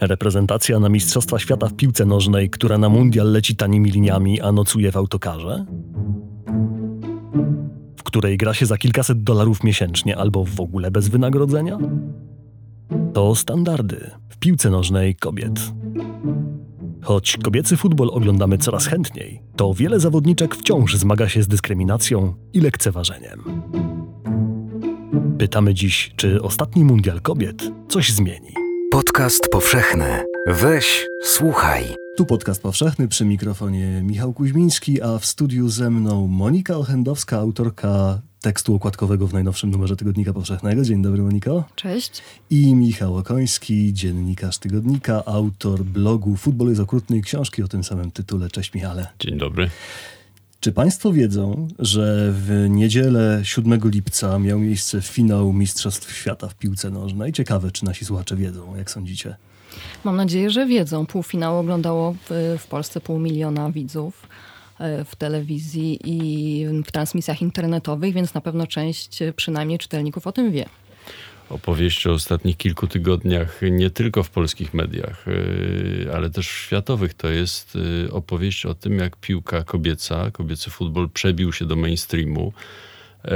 Reprezentacja na Mistrzostwa Świata w piłce nożnej, która na mundial leci tanimi liniami, a nocuje w autokarze? W której gra się za kilkaset dolarów miesięcznie albo w ogóle bez wynagrodzenia? To standardy w piłce nożnej kobiet. Choć kobiecy futbol oglądamy coraz chętniej, to wiele zawodniczek wciąż zmaga się z dyskryminacją i lekceważeniem. Pytamy dziś, czy ostatni mundial kobiet coś zmieni. Podcast powszechny. Weź, słuchaj. Tu podcast powszechny przy mikrofonie Michał Kuźmiński, a w studiu ze mną Monika Ochendowska, autorka tekstu okładkowego w najnowszym numerze Tygodnika Powszechnego. Dzień dobry, Moniko. Cześć. I Michał Okoński, dziennikarz Tygodnika, autor blogu Futbol jest okrutny i książki o tym samym tytule. Cześć, Michale. Dzień dobry. Czy Państwo wiedzą, że w niedzielę 7 lipca miał miejsce finał Mistrzostw Świata w piłce nożnej? Ciekawe, czy nasi słuchacze wiedzą, jak sądzicie? Mam nadzieję, że wiedzą. Półfinał oglądało w, w Polsce pół miliona widzów e, w telewizji i w transmisjach internetowych, więc na pewno część e, przynajmniej czytelników o tym wie opowieści o ostatnich kilku tygodniach, nie tylko w polskich mediach, y, ale też światowych. To jest y, opowieść o tym, jak piłka kobieca, kobiecy futbol przebił się do mainstreamu y,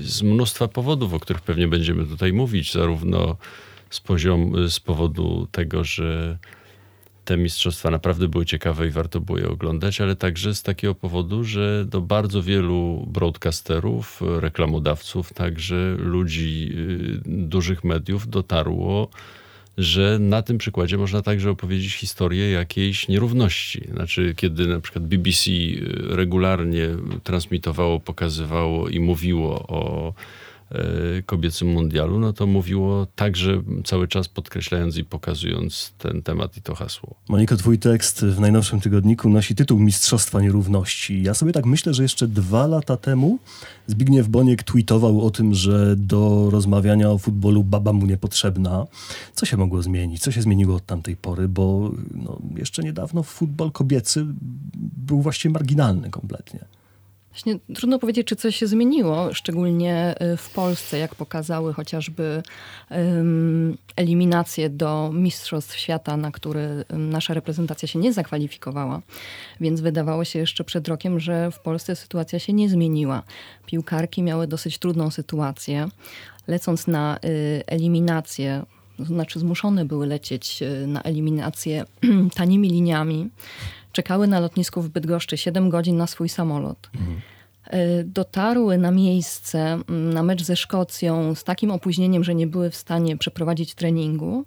z mnóstwa powodów, o których pewnie będziemy tutaj mówić, zarówno z, poziom, z powodu tego, że te mistrzostwa naprawdę były ciekawe i warto było je oglądać, ale także z takiego powodu, że do bardzo wielu broadcasterów, reklamodawców, także ludzi y, dużych mediów dotarło, że na tym przykładzie można także opowiedzieć historię jakiejś nierówności. Znaczy, kiedy na przykład BBC regularnie transmitowało, pokazywało i mówiło o kobiecym mundialu, no to mówiło także cały czas podkreślając i pokazując ten temat i to hasło. Moniko, twój tekst w najnowszym tygodniku nosi tytuł Mistrzostwa Nierówności. Ja sobie tak myślę, że jeszcze dwa lata temu Zbigniew Boniek tweetował o tym, że do rozmawiania o futbolu baba mu niepotrzebna. Co się mogło zmienić? Co się zmieniło od tamtej pory? Bo no, jeszcze niedawno futbol kobiecy był właściwie marginalny kompletnie. Właśnie trudno powiedzieć, czy coś się zmieniło, szczególnie y, w Polsce, jak pokazały chociażby um, eliminacje do Mistrzostw Świata, na które nasza reprezentacja się nie zakwalifikowała. Więc wydawało się jeszcze przed rokiem, że w Polsce sytuacja się nie zmieniła. Piłkarki miały dosyć trudną sytuację. Lecąc na y, eliminację, to znaczy zmuszone były lecieć y, na eliminację tanimi liniami, czekały na lotnisku w Bydgoszczy 7 godzin na swój samolot. Mhm. Dotarły na miejsce, na mecz ze Szkocją z takim opóźnieniem, że nie były w stanie przeprowadzić treningu.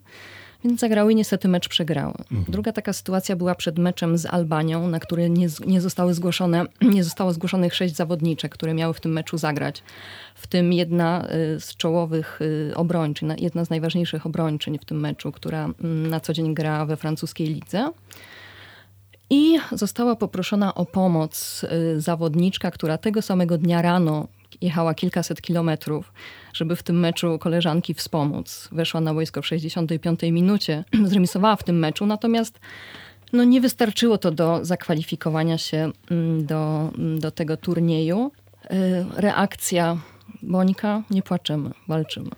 Więc zagrały i niestety mecz przegrały. Mhm. Druga taka sytuacja była przed meczem z Albanią, na który nie, nie, zostały zgłoszone, nie zostało zgłoszonych sześć zawodniczek, które miały w tym meczu zagrać. W tym jedna y, z czołowych y, obrończyń, jedna z najważniejszych obrończyń w tym meczu, która mm, na co dzień gra we francuskiej lidze. I została poproszona o pomoc y, zawodniczka, która tego samego dnia rano jechała kilkaset kilometrów, żeby w tym meczu koleżanki wspomóc. Weszła na wojsko w 65 minucie, zremisowała w tym meczu, natomiast no nie wystarczyło to do zakwalifikowania się mm, do, mm, do tego turnieju. Y, reakcja Monika, nie płaczemy, walczymy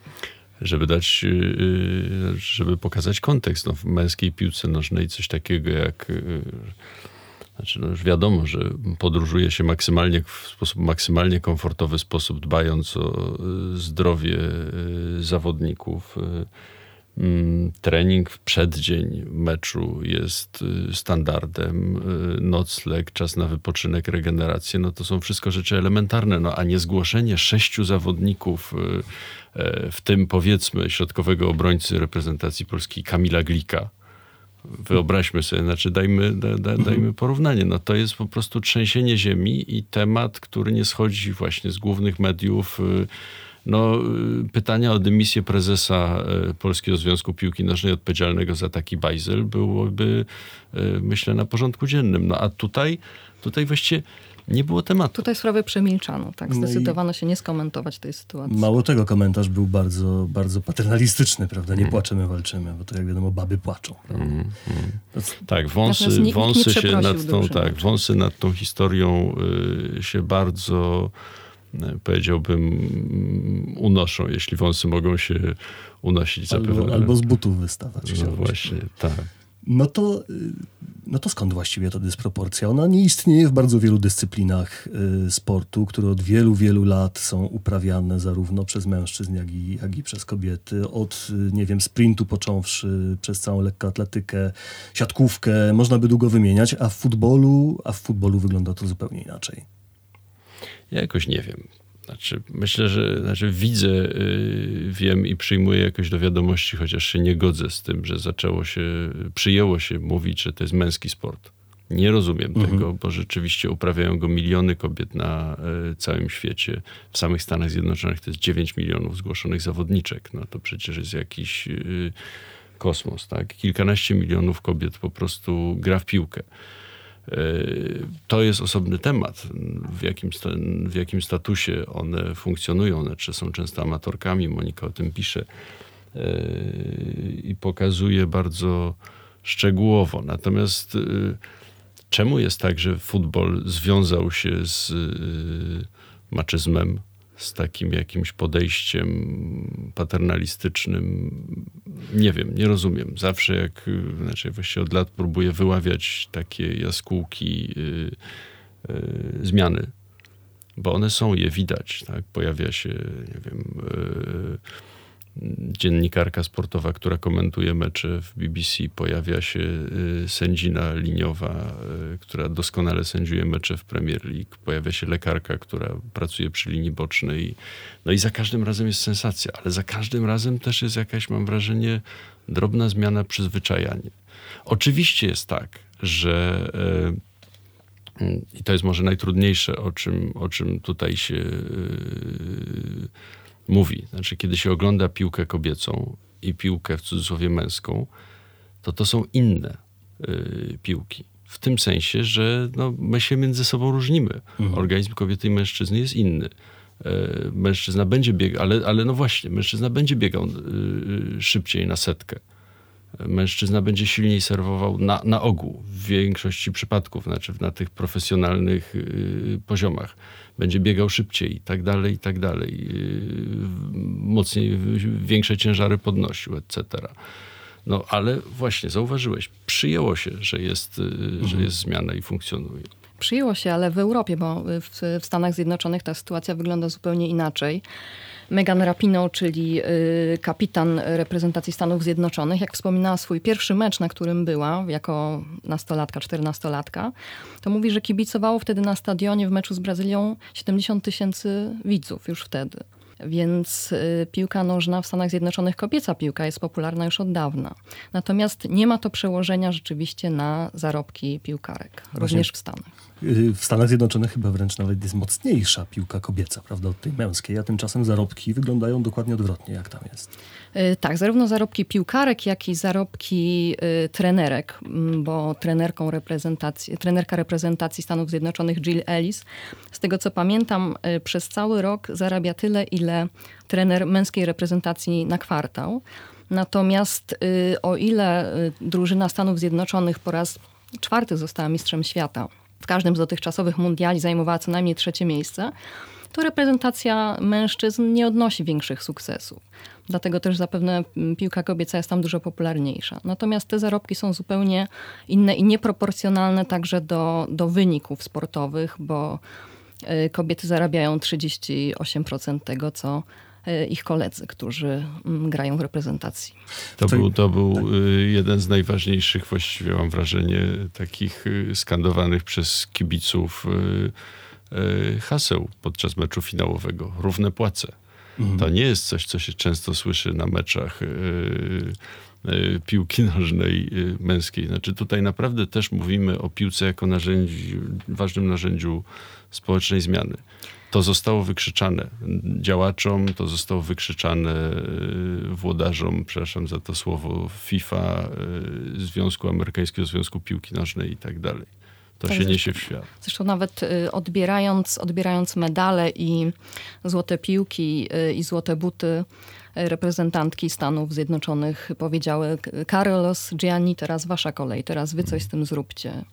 żeby dać, y, y, żeby pokazać kontekst. No, w męskiej piłce nożnej coś takiego jak y, znaczy, no już wiadomo, że podróżuje się maksymalnie w sposób maksymalnie komfortowy sposób, dbając o zdrowie zawodników. Mm, trening w przeddzień meczu jest standardem, nocleg, czas na wypoczynek, regenerację, no to są wszystko rzeczy elementarne, no a nie zgłoszenie sześciu zawodników E, w tym powiedzmy środkowego obrońcy reprezentacji polskiej Kamila Glika. Wyobraźmy sobie, znaczy dajmy, da, da, mhm. dajmy porównanie. No to jest po prostu trzęsienie ziemi i temat, który nie schodzi właśnie z głównych mediów. Y, no, y, pytania o dymisję prezesa y, Polskiego Związku Piłki Nożnej odpowiedzialnego za taki bajzel byłoby, myślę, na porządku dziennym. No a tutaj, tutaj właściwie nie było tematu. Tutaj sprawę przemilczano, tak. No Zdecydowano no się nie skomentować tej sytuacji. Mało tego, komentarz był bardzo, bardzo paternalistyczny, prawda? Nie mm. płaczemy, walczymy, bo to jak wiadomo, baby płaczą. Mm, mm. Tak, wąsy, nikt, wąsy nikt się nad tą, tak, wąsy nad tą historią y, się bardzo powiedziałbym, unoszą, jeśli wąsy mogą się unosić zapewne. Albo, albo z butów wystawać. No właśnie, tak. No to, y, no to skąd właściwie ta dysproporcja? Ona nie istnieje w bardzo wielu dyscyplinach y, sportu, które od wielu, wielu lat są uprawiane zarówno przez mężczyzn, jak i, jak i przez kobiety. Od, y, nie wiem, sprintu począwszy, przez całą lekkoatletykę, siatkówkę, można by długo wymieniać, a w futbolu, a w futbolu wygląda to zupełnie inaczej. Ja jakoś nie wiem. Znaczy, myślę, że znaczy widzę, yy, wiem i przyjmuję jakoś do wiadomości, chociaż się nie godzę z tym, że zaczęło się, przyjęło się mówić, że to jest męski sport. Nie rozumiem mhm. tego, bo rzeczywiście uprawiają go miliony kobiet na y, całym świecie. W samych Stanach Zjednoczonych to jest 9 milionów zgłoszonych zawodniczek. No to przecież jest jakiś y, kosmos, tak? Kilkanaście milionów kobiet po prostu gra w piłkę. To jest osobny temat, w jakim, w jakim statusie one funkcjonują. One czy są często amatorkami, Monika o tym pisze i pokazuje bardzo szczegółowo. Natomiast y, czemu jest tak, że futbol związał się z y, maczyzmem, z takim jakimś podejściem paternalistycznym. Nie wiem, nie rozumiem. Zawsze jak, znaczy właściwie od lat próbuję wyławiać takie jaskółki yy, yy, zmiany, bo one są, je widać, tak? Pojawia się, nie wiem, yy, dziennikarka sportowa, która komentuje mecze w BBC, pojawia się y, sędzina liniowa, y, która doskonale sędziuje mecze w Premier League, pojawia się lekarka, która pracuje przy linii bocznej. No i za każdym razem jest sensacja, ale za każdym razem też jest jakaś, mam wrażenie, drobna zmiana przyzwyczajania. Oczywiście jest tak, że y, i to jest może najtrudniejsze, o czym, o czym tutaj się mówi. Znaczy, kiedy się ogląda piłkę kobiecą i piłkę w cudzysłowie męską, to to są inne y, piłki. W tym sensie, że no, my się między sobą różnimy. Mhm. Organizm kobiety i mężczyzny jest inny. Y, mężczyzna będzie biegał, ale, ale no właśnie, mężczyzna będzie biegał y, y szybciej na setkę mężczyzna będzie silniej serwował na, na ogół, w większości przypadków, znaczy na tych profesjonalnych y, poziomach. Będzie biegał szybciej i tak dalej, i tak dalej. Y, mocniej, większe ciężary podnosił, etc. No ale właśnie, zauważyłeś, przyjęło się, że jest, y, mhm. że jest zmiana i funkcjonuje. Przyjęło się, ale w Europie, bo w, w Stanach Zjednoczonych ta sytuacja wygląda zupełnie inaczej. Megan Rapinoe, czyli y, kapitan reprezentacji Stanów Zjednoczonych, jak wspominała swój pierwszy mecz, na którym była jako nastolatka, czternastolatka, to mówi, że kibicowało wtedy na stadionie w meczu z Brazylią 70 tysięcy widzów już wtedy. Więc y, piłka nożna w Stanach Zjednoczonych, kobieca piłka jest popularna już od dawna. Natomiast nie ma to przełożenia rzeczywiście na zarobki piłkarek, Właśnie. również w Stanach. Y, w Stanach Zjednoczonych chyba wręcz nawet jest mocniejsza piłka kobieca, prawda, od tej męskiej, a tymczasem zarobki wyglądają dokładnie odwrotnie, jak tam jest. Y, tak, zarówno zarobki piłkarek, jak i zarobki y, trenerek, mm, bo trenerką reprezentacji, trenerka reprezentacji Stanów Zjednoczonych Jill Ellis, z tego co pamiętam, przez cały rok zarabia tyle, ile trener męskiej reprezentacji na kwartał. Natomiast o ile drużyna Stanów Zjednoczonych po raz czwarty została mistrzem świata w każdym z dotychczasowych mundiali zajmowała co najmniej trzecie miejsce, to reprezentacja mężczyzn nie odnosi większych sukcesów. Dlatego też zapewne mm, piłka kobieca jest tam dużo popularniejsza. Natomiast te zarobki są zupełnie inne i nieproporcjonalne także do, do wyników sportowych, bo y, kobiety zarabiają 38% tego, co ich koledzy, którzy mm, grają w reprezentacji. To był, to był tak. Y, jeden z najważniejszych, właściwie mam wrażenie, takich y, skandowanych przez kibiców y, haseł podczas meczu finałowego. Równe płace. Mhm. To nie jest coś, co się często słyszy na meczach piłki nożnej męskiej. Znaczy tutaj naprawdę też mówimy o piłce jako narzędziu, ważnym narzędziu społecznej zmiany to zostało wykrzyczane działaczom, to zostało wykrzyczane y, włodarzom, przepraszam za to słowo, FIFA, y, Związku Amerykańskiego Związku Piłki Nożnej i tak dalej. To tak, się niesie w świat. Zresztą nawet y, odbierając, odbierając medale i złote piłki i złote buty, reprezentantki Stanów Zjednoczonych powiedziały Carlos Gianni, teraz wasza kolej, teraz wy coś z tym zróbcie.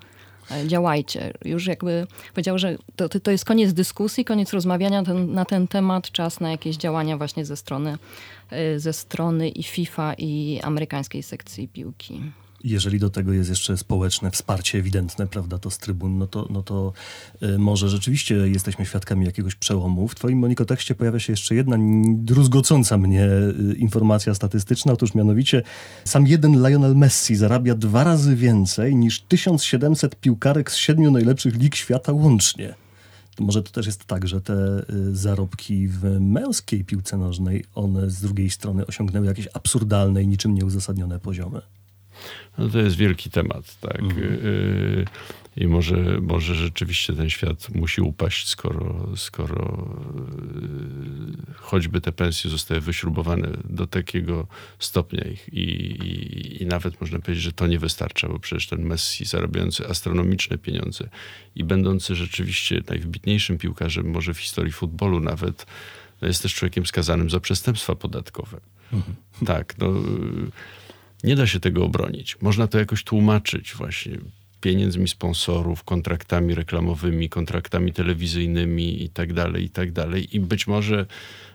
E, działajcie. Już jakby powiedział, że to, to jest koniec dyskusji, koniec rozmawiania ten, na ten temat, czas na jakieś działania właśnie ze strony, e, ze strony i FIFA i amerykańskiej sekcji piłki. Jeżeli do tego jest jeszcze społeczne wsparcie ewidentne, prawda, to z trybun, no to, no to y, może rzeczywiście jesteśmy świadkami jakiegoś przełomu. W twoim monikotekście pojawia się jeszcze jedna druzgocąca mnie y, informacja statystyczna. Otóż mianowicie sam jeden Lionel Messi zarabia dwa razy więcej niż 1700 piłkarek z siedmiu najlepszych lig świata łącznie. To może to też jest tak, że te y, zarobki w męskiej piłce nożnej, one z drugiej strony osiągnęły jakieś absurdalne i niczym nieuzasadnione poziomy. No to jest wielki temat, tak. Mhm. Y, I może, może rzeczywiście ten świat musi upaść, skoro, skoro y, choćby te pensje zostały wyśrubowane do takiego stopnia ich. I, i, I nawet można powiedzieć, że to nie wystarcza, bo przecież ten Messi zarabiający astronomiczne pieniądze i będący rzeczywiście najwybitniejszym piłkarzem może w historii futbolu nawet, no jest też człowiekiem skazanym za przestępstwa podatkowe. Mhm. Tak, no nie da się tego obronić. Można to jakoś tłumaczyć właśnie pieniędzmi sponsorów, kontraktami reklamowymi, kontraktami telewizyjnymi i tak dalej, i tak dalej. I być może,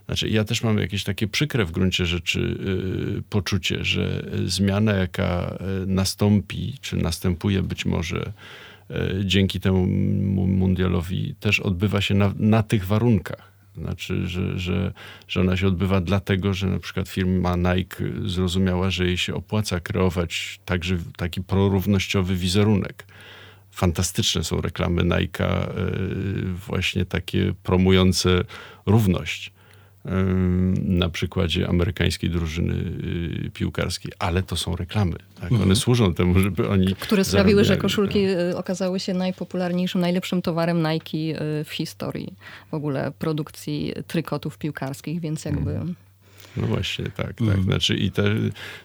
znaczy ja też mam jakieś takie przykre w gruncie rzeczy yy, poczucie, że zmiana, jaka y, nastąpi, czy następuje być może yy, dzięki temu mundialowi, też odbywa się na, na tych warunkach. Znaczy, że, że, że ona się odbywa dlatego, że na przykład firma Nike zrozumiała, że jej się opłaca kreować także taki prorównościowy wizerunek. Fantastyczne są reklamy Nike'a, e, właśnie takie promujące równość na przykładzie amerykańskiej drużyny y, piłkarskiej, ale to są reklamy. Tak? One mhm. służą temu, żeby oni. Które sprawiły, że koszulki tak. Y, okazały się najpopularniejszym, najlepszym towarem Nike y, w historii w ogóle produkcji trykotów piłkarskich, więc jakby. Mhm. No właśnie, tak, tak. Mm. Znaczy i te,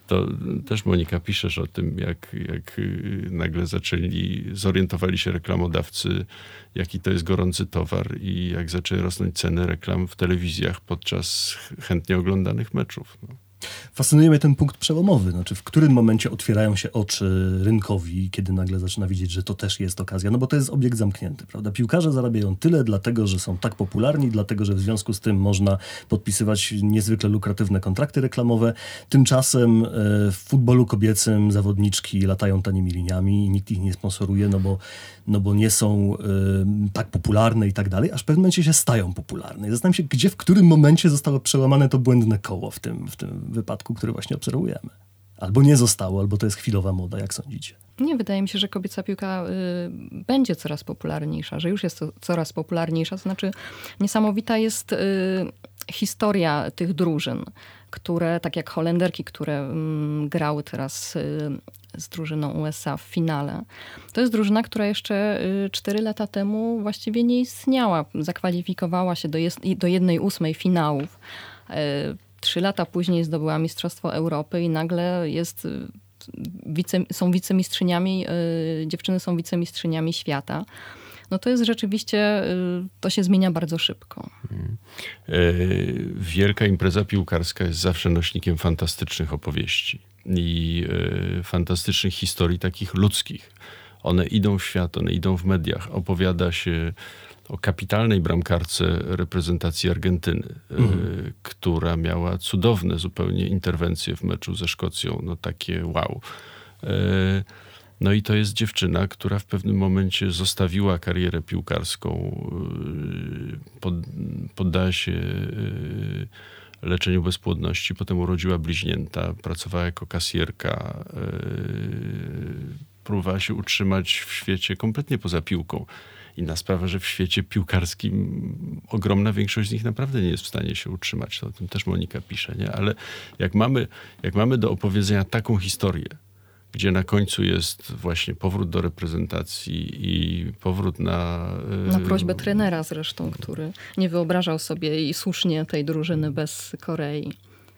to też Monika piszesz o tym, jak, jak y, nagle zaczęli, zorientowali się reklamodawcy, jaki to jest gorący towar i jak zaczęły rosnąć ceny reklam w telewizjach podczas chętnie oglądanych meczów. No. Fascynuje mnie ten punkt przełomowy. Znaczy, w którym momencie otwierają się oczy rynkowi, kiedy nagle zaczyna widzieć, że to też jest okazja. No bo to jest obiekt zamknięty, prawda? Piłkarze zarabiają tyle, dlatego że są tak popularni, dlatego że w związku z tym można podpisywać niezwykle lukratywne kontrakty reklamowe. Tymczasem e, w futbolu kobiecym zawodniczki latają tanimi liniami i nikt ich nie sponsoruje, no bo, no bo nie są y, tak popularne i tak dalej, aż w pewnym momencie się stają popularne. I zastanawiam się, gdzie, w którym momencie zostało przełamane to błędne koło w tym, w tym wypadku, który właśnie obserwujemy. Albo nie zostało, albo to jest chwilowa moda, jak sądzicie? Nie, wydaje mi się, że kobieca piłka y, będzie coraz popularniejsza, że już jest to coraz popularniejsza. To znaczy, niesamowita jest y, historia tych drużyn, które, tak jak Holenderki, które y, grały teraz y, z drużyną USA w finale. To jest drużyna, która jeszcze 4 y, lata temu właściwie nie istniała. Zakwalifikowała się do, jest, do jednej ósmej finałów y, Trzy lata później zdobyła Mistrzostwo Europy i nagle jest y, wice, są wicemistrzyniami, yy, dziewczyny są wicemistrzyniami świata. No to jest rzeczywiście, to się zmienia bardzo szybko. Hmm. wielka impreza piłkarska jest zawsze nośnikiem fantastycznych opowieści i yy, fantastycznych historii takich ludzkich. One idą w świat, one idą w mediach. Opowiada się o kapitalnej bramkarce reprezentacji Argentyny, e, mhm. która miała cudowne zupełnie interwencje w meczu ze Szkocją. No takie wow. E, no i to jest dziewczyna, która w pewnym momencie zostawiła karierę piłkarską, pod, poddała się leczeniu bezpłodności, potem urodziła bliźnięta, pracowała jako kasjerka, próbowała się utrzymać w świecie kompletnie poza piłką. Inna sprawa, że w świecie piłkarskim ogromna większość z nich naprawdę nie jest w stanie się utrzymać. O tym też Monika pisze, nie? Ale jak mamy, jak mamy do opowiedzenia taką historię, gdzie na końcu jest właśnie powrót do reprezentacji i powrót na... Na prośbę trenera zresztą, który nie wyobrażał sobie i słusznie tej drużyny bez Korei.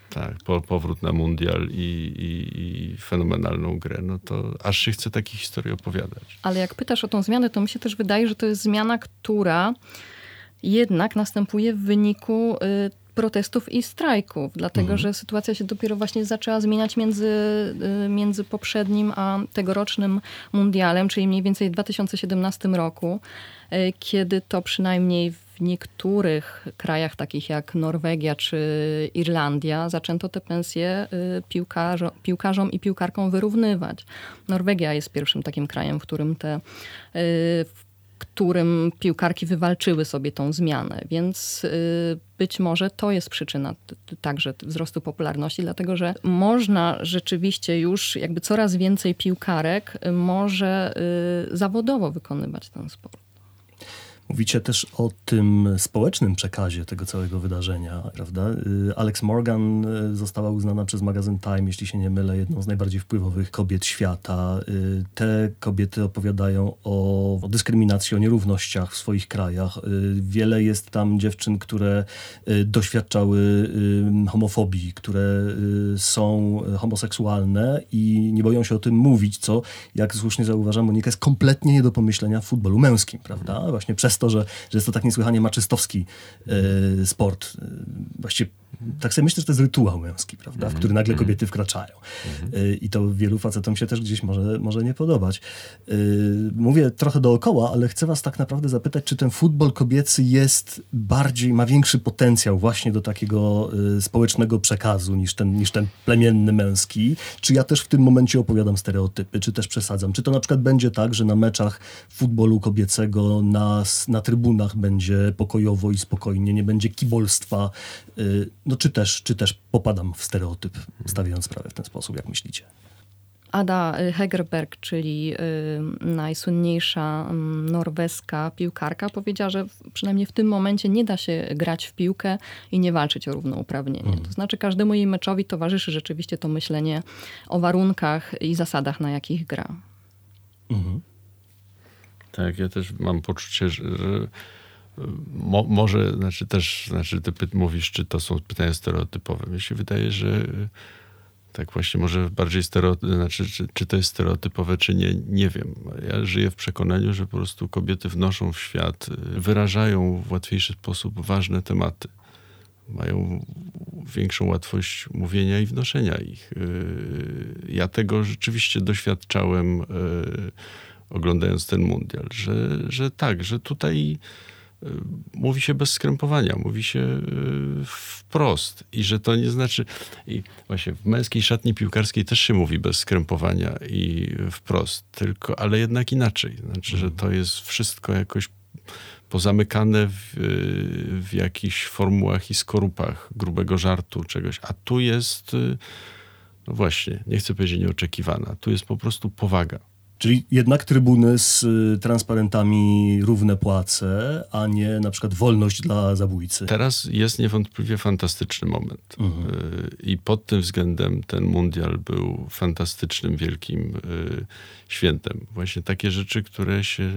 Tak, po, powrót na mundial i, i, i, fenomenalną grę, no to aż się chce takie historie opowiadać. Ale jak pytasz o tą zmianę, to mi się też wydaje, że to jest zmiana, która jednak następuje w wyniku y, protestów i strajków, dlatego mhm. że sytuacja się dopiero właśnie zaczęła zmieniać między, y, między poprzednim a tegorocznym mundialem, czyli mniej więcej w 2017 roku, y, kiedy to przynajmniej w niektórych krajach, takich jak Norwegia czy Irlandia, zaczęto te pensje piłkarzom, piłkarzom i piłkarkom wyrównywać. Norwegia jest pierwszym takim krajem, w którym te którym piłkarki wywalczyły sobie tą zmianę. Więc y, być może to jest przyczyna także wzrostu popularności, dlatego że można rzeczywiście już jakby coraz więcej piłkarek może y, zawodowo wykonywać ten sport. Mówicie też o tym społecznym przekazie tego całego wydarzenia, prawda? Y, Alex Morgan y, została uznana przez magazyn Time, jeśli się nie mylę, jedną z najbardziej wpływowych kobiet świata. Y, te kobiety opowiadają o, o dyskryminacji, o nierównościach w swoich krajach. Wiele jest tam dziewczyn, które doświadczały homofobii, które są homoseksualne i nie boją się o tym mówić, co, jak słusznie zauważam, Monika, jest kompletnie nie do pomyślenia w futbolu męskim, prawda? Właśnie przez to, że, że jest to tak niesłychanie maczystowski e, sport. E, właściwie tak sobie myślę, że to jest rytuał męski, prawda, w który nagle mhm. kobiety wkraczają. Mhm. I to wielu facetom się też gdzieś może, może nie podobać. Y, mówię trochę dookoła, ale chcę was tak naprawdę zapytać, czy ten futbol kobiecy jest bardziej, ma większy potencjał właśnie do takiego y, społecznego przekazu niż ten, niż ten plemienny męski? Czy ja też w tym momencie opowiadam stereotypy, czy też przesadzam? Czy to na przykład będzie tak, że na meczach futbolu kobiecego na, na trybunach będzie pokojowo i spokojnie, nie będzie kibolstwa, y, no czy też, czy też popadam w stereotyp, stawiając sprawę w ten sposób, jak myślicie? Ada Hegerberg, czyli y, najsłynniejsza mm, norweska piłkarka, powiedziała, że przynajmniej w tym momencie nie da się grać w piłkę i nie walczyć o równouprawnienie. Mhm. To znaczy każdemu jej meczowi towarzyszy rzeczywiście to myślenie o warunkach i zasadach, na jakich gra. Mhm. Tak, ja też mam poczucie, że Mo, może, znaczy też, znaczy ty mówisz, czy to są pytania stereotypowe. Mi się wydaje, że tak właśnie może bardziej stereotypowe, znaczy czy, czy to jest stereotypowe, czy nie, nie wiem. Ja żyję w przekonaniu, że po prostu kobiety wnoszą w świat, wyrażają w łatwiejszy sposób ważne tematy. Mają większą łatwość mówienia i wnoszenia ich. Ja tego rzeczywiście doświadczałem oglądając ten mundial, że, że tak, że tutaj mówi się bez skrępowania, mówi się y, wprost. I że to nie znaczy. I właśnie w męskiej szatni piłkarskiej też się mówi bez skrępowania i wprost, tylko, ale jednak inaczej. Znaczy, że to jest wszystko jakoś pozamykane w, w jakichś formułach i skorupach grubego żartu, czegoś. A tu jest, y, no właśnie, nie chcę powiedzieć nieoczekiwana, tu jest po prostu powaga. Czyli jednak trybuny z y, transparentami równe płace, a nie na przykład wolność dla zabójcy. Teraz jest niewątpliwie fantastyczny moment. Mhm. Y, I pod tym względem ten mundial był fantastycznym, wielkim y, świętem. Właśnie takie rzeczy, które się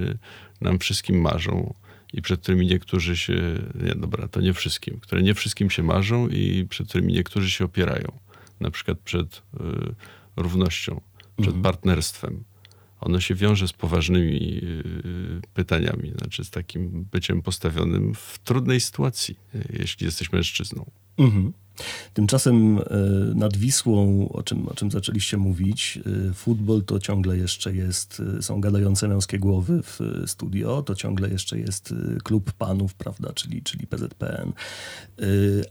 nam wszystkim marzą i przed którymi niektórzy się, nie dobra, to nie wszystkim, które nie wszystkim się marzą i przed którymi niektórzy się opierają. Na przykład przed równością, przed mhm. partnerstwem ono się wiąże z poważnymi y, pytaniami, znaczy z takim byciem postawionym w trudnej sytuacji, jeśli jesteś mężczyzną. Mhm. Tymczasem e, nad Wisłą, o czym, o czym zaczęliście mówić, e, futbol to ciągle jeszcze jest, e, są gadające męskie głowy w studio, to ciągle jeszcze jest klub panów, prawda, czyli, czyli PZPN.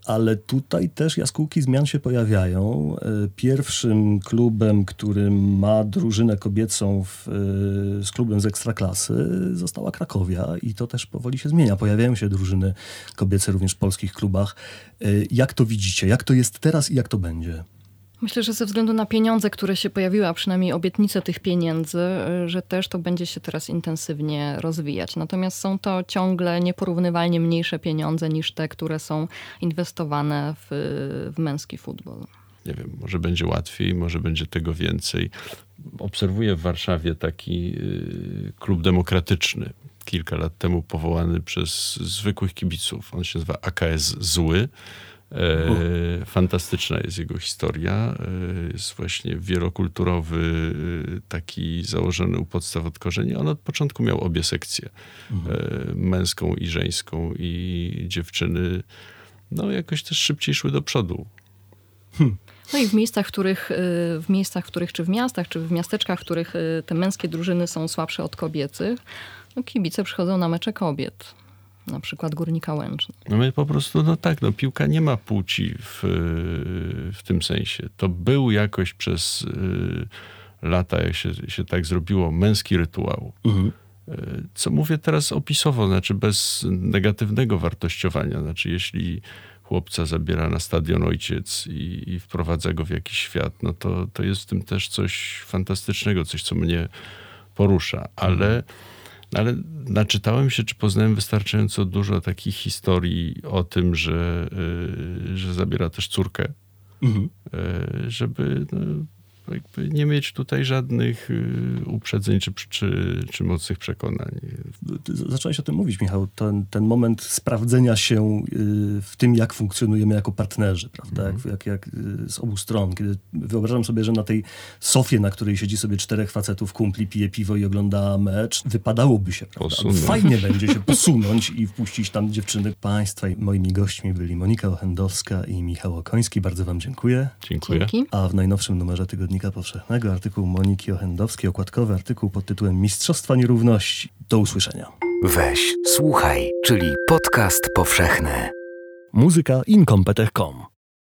Ale tutaj też jaskółki zmian się pojawiają. Pierwszym klubem, który ma drużynę kobiecą w, z klubem z Ekstraklasy została Krakowia i to też powoli się zmienia. Pojawiają się drużyny kobiece również w polskich klubach. Jak to widzicie? Widzicie? Jak to jest teraz i jak to będzie? Myślę, że ze względu na pieniądze, które się pojawiły, a przynajmniej obietnice tych pieniędzy, y, że też to będzie się teraz intensywnie rozwijać. Natomiast są to ciągle nieporównywalnie mniejsze pieniądze niż te, które są inwestowane w, w męski futbol. Nie wiem, może będzie łatwiej, może będzie tego więcej. Obserwuję w Warszawie taki y, klub demokratyczny, kilka lat temu powołany przez zwykłych kibiców. On się nazywa AKS Zły fantastyczna jest jego historia. E, jest właśnie wielokulturowy, e, taki założony u podstaw od korzeni. On od początku miał obie sekcje. Mhm. Męską i żeńską i dziewczyny no jakoś też szybciej szły do przodu. No i w miejscach, w których, w miejscach, w których, czy w miastach, czy w miasteczkach, w których te męskie drużyny są słabsze od kobiecych, no kibice przychodzą na mecze kobiet. Na przykład Górnika Łęczna. No my po prostu, no tak, no piłka nie ma płci w, w tym sensie. To był jakoś przez y, lata, jak się, się tak zrobiło, męski rytuał. Mhm. Y, Co mówię teraz opisowo, znaczy bez negatywnego wartościowania. Znaczy, jeśli chłopca zabiera na stadion ojciec i, i wprowadza go w jakiś świat, no to, to jest w tym też coś fantastycznego, coś, co mnie porusza. Ale, ale naczytałem się, czy poznałem wystarczająco dużo takich historii o tym, że, y, że zabiera też córkę, Mhm. y, żeby no, jakby nie mieć tutaj żadnych y, uprzedzeń czy, czy, czy mocnych przekonań. Zacząłeś o tym mówić, Michał. Ten, ten moment sprawdzenia się y, w tym, jak funkcjonujemy jako partnerzy, prawda? Jak, jak, jak y, z obu stron. Kiedy wyobrażam sobie, że na tej sofie, na której siedzi sobie czterech facetów, kumpli, pije piwo i ogląda mecz, wypadałoby się, prawda? Posunąć. Fajnie będzie się posunąć i wpuścić tam dziewczyny. Państwa i moimi gośćmi byli Monika Ochendowska i Michał Okoński. Bardzo wam dziękuję. Dziękuję. Dzięki. A w najnowszym numerze Tygodnika Powszechnego artykuł Moniki Ochendowskiej, okładkowy artykuł pod tytułem Mistrzostwa Nierówności. Do usłyszenia. Weź, słuchaj, czyli podcast powszechny. Muzyka incompetech.com